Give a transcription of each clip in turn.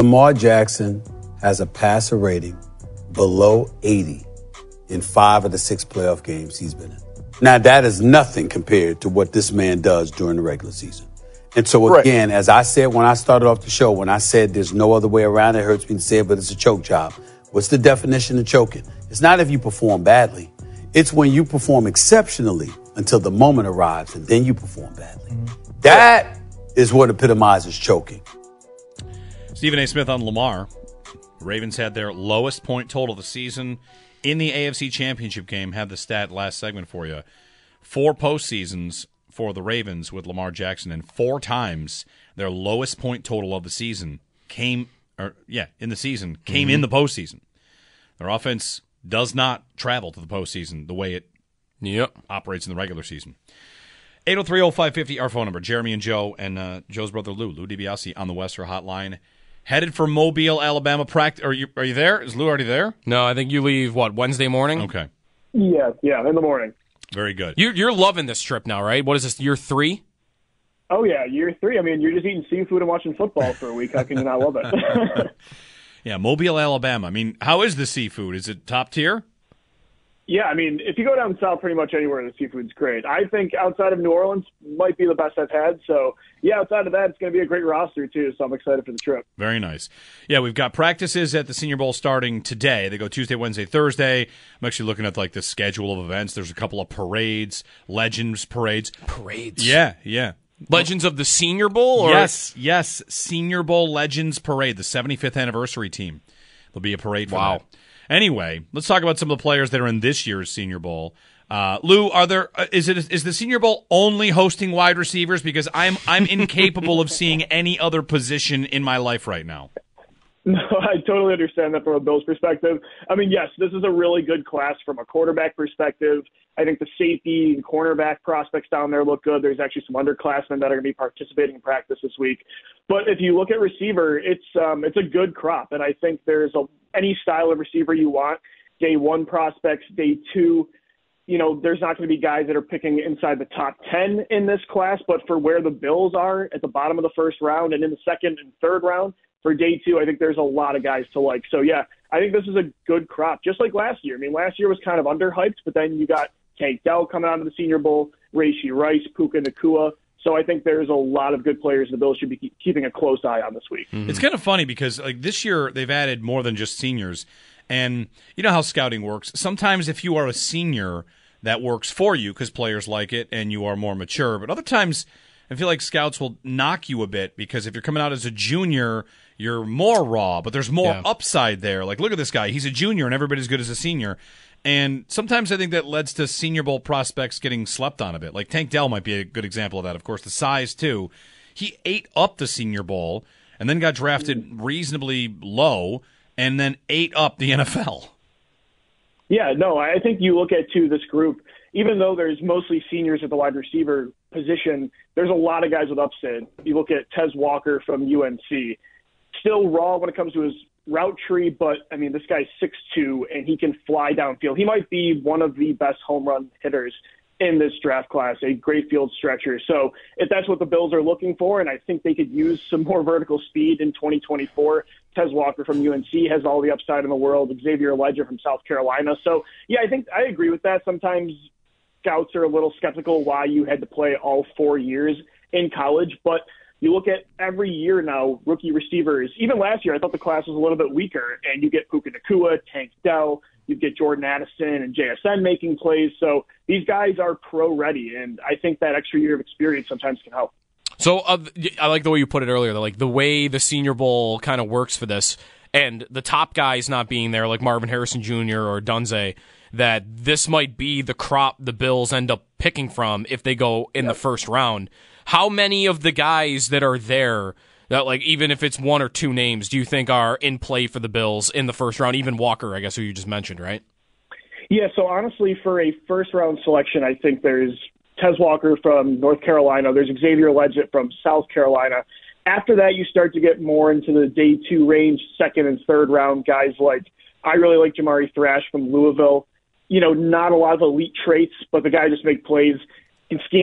Lamar Jackson has a passer rating below 80 in five of the six playoff games he's been in. Now, that is nothing compared to what this man does during the regular season. And so, again, right. as I said when I started off the show, when I said there's no other way around it, hurts me to say it, but it's a choke job. What's the definition of choking? It's not if you perform badly, it's when you perform exceptionally until the moment arrives and then you perform badly. Mm-hmm. That is what epitomizes choking. Stephen A. Smith on Lamar. Ravens had their lowest point total of the season in the AFC Championship game. Have the stat last segment for you. Four postseasons for the Ravens with Lamar Jackson, and four times their lowest point total of the season came, or yeah, in the season came mm-hmm. in the postseason. Their offense does not travel to the postseason the way it yep. operates in the regular season. 803-0550, our phone number. Jeremy and Joe and uh, Joe's brother Lou, Lou DiBiase on the Western Hotline headed for Mobile, Alabama. Practice? Are you are you there? Is Lou already there? No, I think you leave what Wednesday morning. Okay. Yeah, yeah, in the morning. Very good. You, you're loving this trip now, right? What is this? Year three? Oh yeah, year three. I mean, you're just eating seafood and watching football for a week. How can you not love it? yeah, Mobile, Alabama. I mean, how is the seafood? Is it top tier? Yeah, I mean, if you go down south, pretty much anywhere, the seafood's great. I think outside of New Orleans might be the best I've had. So, yeah, outside of that, it's going to be a great roster too. So I'm excited for the trip. Very nice. Yeah, we've got practices at the Senior Bowl starting today. They go Tuesday, Wednesday, Thursday. I'm actually looking at like the schedule of events. There's a couple of parades, Legends parades. Parades. Yeah, yeah. Legends of the Senior Bowl? Or? Yes, yes. Senior Bowl Legends Parade, the 75th anniversary team. There'll be a parade for wow. that. Anyway, let's talk about some of the players that are in this year's Senior Bowl. Uh, Lou, are there uh, is it is the Senior Bowl only hosting wide receivers? Because I'm I'm incapable of seeing any other position in my life right now. No, I totally understand that from a Bills perspective. I mean, yes, this is a really good class from a quarterback perspective. I think the safety and cornerback prospects down there look good. There's actually some underclassmen that are going to be participating in practice this week. But if you look at receiver, it's um, it's a good crop, and I think there's a any style of receiver you want. Day one prospects, day two, you know, there's not going to be guys that are picking inside the top 10 in this class, but for where the Bills are at the bottom of the first round and in the second and third round for day two, I think there's a lot of guys to like. So, yeah, I think this is a good crop, just like last year. I mean, last year was kind of underhyped, but then you got Tank Dell coming out of the Senior Bowl, Rashee Rice, Puka Nacua. So I think there's a lot of good players in the Bills should be keeping a close eye on this week. Mm-hmm. It's kind of funny because like this year they've added more than just seniors, and you know how scouting works. Sometimes if you are a senior, that works for you because players like it and you are more mature. But other times, I feel like scouts will knock you a bit because if you're coming out as a junior, you're more raw, but there's more yeah. upside there. Like, look at this guy; he's a junior and everybody's good as a senior. And sometimes I think that leads to Senior Bowl prospects getting slept on a bit. Like Tank Dell might be a good example of that. Of course, the size too. He ate up the Senior Bowl and then got drafted reasonably low and then ate up the NFL. Yeah, no, I think you look at too this group. Even though there's mostly seniors at the wide receiver position, there's a lot of guys with upside. You look at Tez Walker from UNC, still raw when it comes to his route tree, but I mean, this guy's six two and he can fly downfield. He might be one of the best home run hitters in this draft class, a great field stretcher. So if that's what the Bills are looking for, and I think they could use some more vertical speed in 2024, Tez Walker from UNC has all the upside in the world. Xavier Elijah from South Carolina. So yeah, I think I agree with that. Sometimes scouts are a little skeptical why you had to play all four years in college, but you look at every year now, rookie receivers. Even last year, I thought the class was a little bit weaker, and you get Puka Nacua, Tank Dell, you get Jordan Addison and JSN making plays. So these guys are pro ready, and I think that extra year of experience sometimes can help. So uh, I like the way you put it earlier. Like the way the Senior Bowl kind of works for this, and the top guys not being there, like Marvin Harrison Jr. or Dunze, that this might be the crop the Bills end up picking from if they go in yep. the first round. How many of the guys that are there? That like even if it's one or two names, do you think are in play for the Bills in the first round? Even Walker, I guess, who you just mentioned, right? Yeah. So honestly, for a first round selection, I think there's Tez Walker from North Carolina. There's Xavier Legette from South Carolina. After that, you start to get more into the day two range, second and third round guys like I really like Jamari Thrash from Louisville. You know, not a lot of elite traits, but the guy just make plays. Can scheme.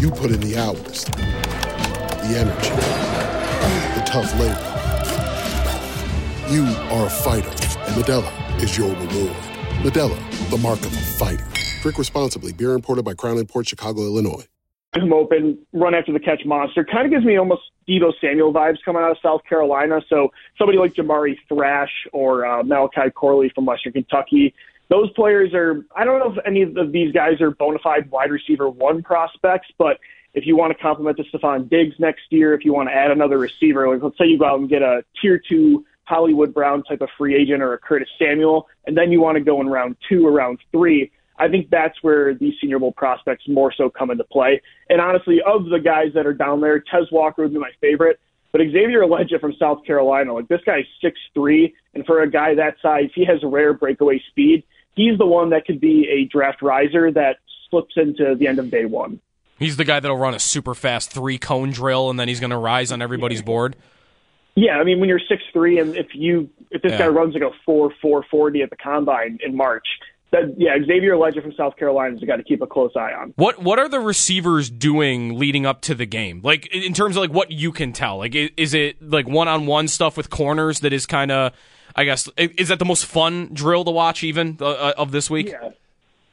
You put in the hours, the energy, the tough labor. You are a fighter, and Modelo is your reward. Modelo, the mark of a fighter. Drink responsibly. Beer imported by Crown Imports Chicago, Illinois him open, run after the catch monster. Kind of gives me almost Deebo Samuel vibes coming out of South Carolina. So somebody like Jamari Thrash or uh, Malachi Corley from Western Kentucky. Those players are, I don't know if any of these guys are bona fide wide receiver one prospects, but if you want to complement the Stefon Diggs next year, if you want to add another receiver, like let's say you go out and get a tier two Hollywood Brown type of free agent or a Curtis Samuel, and then you want to go in round two or round three I think that's where these Senior Bowl prospects more so come into play. And honestly, of the guys that are down there, Tez Walker would be my favorite. But Xavier Legette from South Carolina, like this guy's six three, and for a guy that size, he has rare breakaway speed. He's the one that could be a draft riser that slips into the end of day one. He's the guy that'll run a super fast three cone drill, and then he's going to rise on everybody's board. Yeah, I mean when you're six three, and if you if this yeah. guy runs like a four four forty at the combine in March, that yeah, Xavier Legette from South Carolina is got to keep a close eye on. What what are the receivers doing leading up to the game? Like in terms of like what you can tell. Like is it like one on one stuff with corners that is kind of, I guess, is that the most fun drill to watch even uh, of this week? Yeah.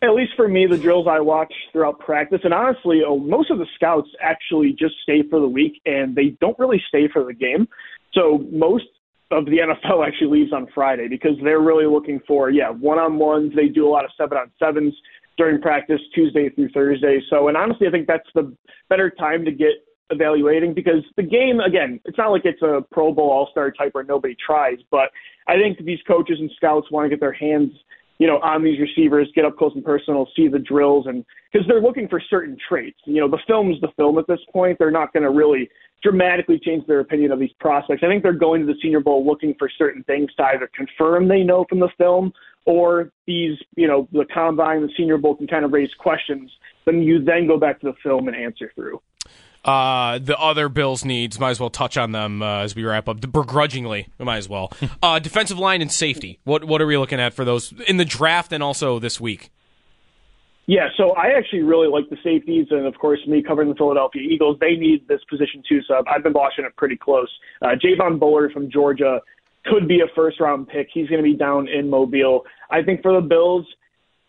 At least for me, the drills I watch throughout practice, and honestly, uh, most of the scouts actually just stay for the week, and they don't really stay for the game. So most of the NFL actually leaves on Friday because they're really looking for yeah one on ones. They do a lot of seven on sevens during practice Tuesday through Thursday. So and honestly, I think that's the better time to get evaluating because the game again, it's not like it's a Pro Bowl All Star type where nobody tries, but I think these coaches and scouts want to get their hands you know, on these receivers, get up close and personal, see the drills, and because they're looking for certain traits. You know, the film's the film at this point. They're not going to really dramatically change their opinion of these prospects. I think they're going to the Senior Bowl looking for certain things to either confirm they know from the film or these, you know, the combine, the Senior Bowl can kind of raise questions. Then you then go back to the film and answer through. Uh, the other Bills needs, might as well touch on them uh, as we wrap up. Begrudgingly, we might as well. uh, defensive line and safety. What what are we looking at for those in the draft and also this week? Yeah, so I actually really like the safeties, and of course, me covering the Philadelphia Eagles, they need this position too. So I've been watching it pretty close. Uh, Javon Bullard from Georgia could be a first round pick. He's going to be down in Mobile. I think for the Bills,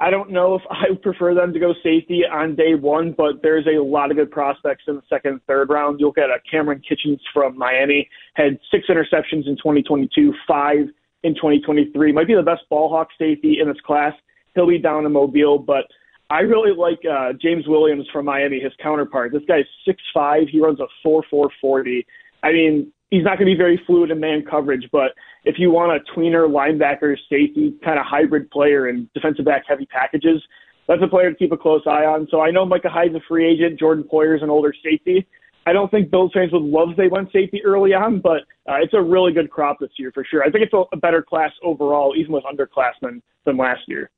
I don't know if I prefer them to go safety on day one, but there's a lot of good prospects in the second and third round. You'll get a Kamren Kinchens from Miami, had six interceptions in 2022, five in 2023. Might be the best ball hawk safety in this class. He'll be down in Mobile, but I really like uh, James Williams from Miami, his counterpart. This guy's six five. He runs a four four forty. I mean, he's not going to be very fluid in man coverage, but if you want a tweener linebacker, safety kind of hybrid player in defensive back heavy packages, that's a player to keep a close eye on. So I know Micah Hyde's a free agent. Jordan Poyer's an older safety. I don't think Bills fans would love they went safety early on, but uh, it's a really good crop this year for sure. I think it's a, a better class overall, even with underclassmen, than last year.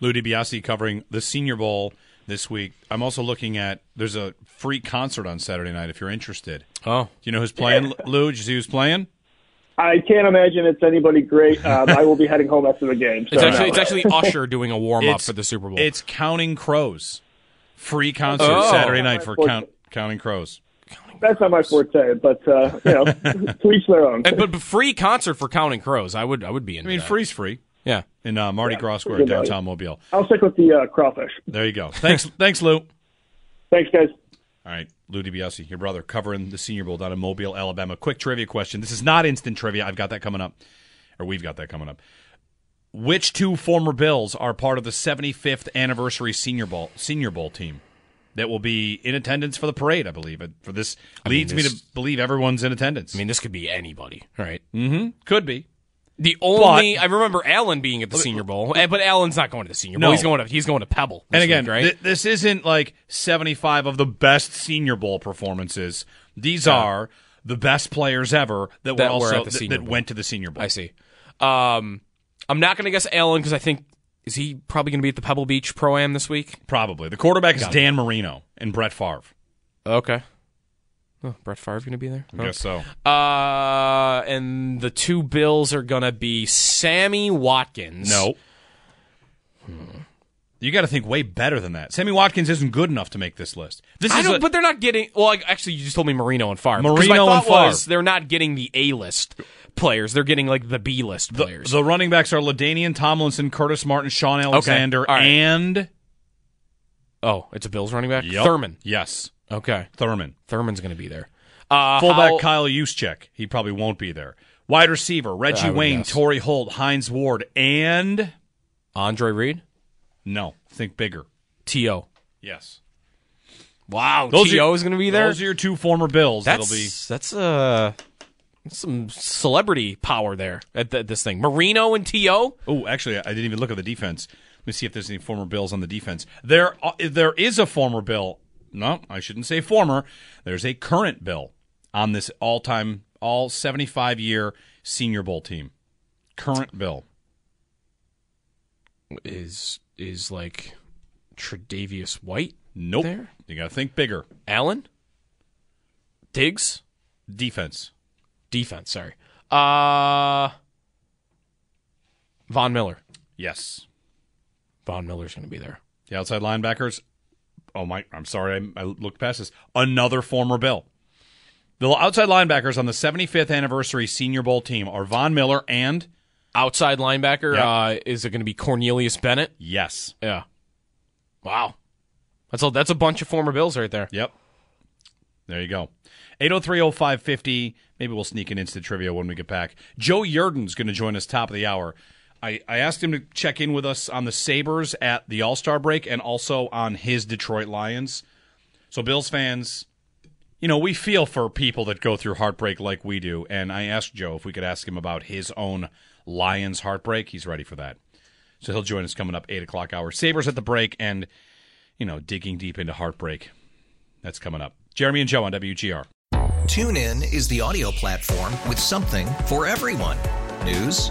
Lou DiBiase covering the Senior Bowl this week. I'm also looking at there's a free concert on Saturday night if you're interested. Oh, do you know who's playing? Lou, did you see who's playing? I can't imagine it's anybody great. Um, I will be heading home after the game. So it's actually no. it's actually Usher doing a warm up for the Super Bowl. It's Counting Crows. Free concert Oh. Saturday night for count, Counting Crows. That's not my forte, but uh, you know, to each their own. But, but free concert for Counting Crows. I would I would be in. I mean, that. free's free Yeah. in uh, Mardi Gras Square, downtown Mobile. I'll stick with the uh, crawfish. There you go. Thanks, thanks, Lou. Thanks, guys. All right, Lou DiBiase, your brother, covering the Senior Bowl down in Mobile, Alabama. Quick trivia question. This is not instant trivia. I've got that coming up, or we've got that coming up. Which two former Bills are part of the 75th anniversary Senior Bowl Senior Bowl team that will be in attendance for the parade? I believe. And For this I mean, leads me to believe everyone's in attendance. I mean, this could be anybody, right? mm-hmm. Could be. The only I remember Allen being at the Senior Bowl, eh, but Allen's not going to the Senior Bowl. No. He's going to he's going to Pebble. And again, week, right? th- this isn't like 75 of the best Senior Bowl performances. These are the best players ever that, That were also at the that- Bowl. went to the Senior Bowl. I see. Um, I'm not going to guess Allen because I think is he probably going to be at the Pebble Beach Pro Am this week? Probably. The quarterback is Dan Marino and Brett Favre. Okay. Oh, Brett Favre going to be there? I guess so. Uh, and the two Bills are going to be Sammy Watkins. No. You got to think way better than that. Sammy Watkins isn't good enough to make this list. This I is don't, a- but they're not getting. Well, like, actually, you just told me Marino and Favre. Marino my and thought was they're not getting the A list players. They're getting like the B list the, players. the running backs are LaDainian Tomlinson, Curtis Martin, Shaun Alexander, all right. and oh, it's a Bills running back. Yep. Thurman. Yes, Okay, Thurman. Thurman's going to be there. Uh, Fullback how- Kyle Juszczyk. He probably won't be there. Wide receiver Reggie I would Wayne, guess. Torry Holt, Hines Ward, and Andre Reed. no, think bigger. To. Yes. Wow, Those T.O. are- is going to be there. Those are your two former Bills. That's That'll be that's uh some celebrity power there at th- this thing. Marino and To. Oh, actually, I didn't even look at the defense. Let me see if there's any former Bills on the defense. There, uh, there is a former Bill. No, I shouldn't say former. There's a current Bill on this all-time, all 75 year Senior Bowl team. Current Bill. is is like Tre'Davious White. Nope. There? You got to think bigger. Allen, Diggs, Defense. defense. Sorry, uh, Von Miller. Yes. Von Miller's going to be there. The outside linebackers. Oh my! I'm sorry, I, I looked past this. Another former Bill. The outside linebackers on the 75th anniversary Senior Bowl team are Von Miller and Outside linebacker. Yep. Uh, is it going to be Cornelius Bennett? yes, Yeah. Wow. That's a that's a bunch of former Bills right there. Yep. There you go. 8030550. Maybe we'll sneak an instant trivia when we get back. Joe Yerdon's going to join us top of the hour. I, I asked him to check in with us on the Sabres at the All Star break and also on his Detroit Lions. So, Bills fans, you know, we feel for people that go through heartbreak like we do. And I asked Joe if we could ask him about his own Lions heartbreak. He's ready for that. So he'll join us coming up 8 o'clock hour. Sabres at the break and, you know, digging deep into heartbreak. That's coming up. Jeremy and Joe on WGR. TuneIn is the audio platform with something for everyone. News,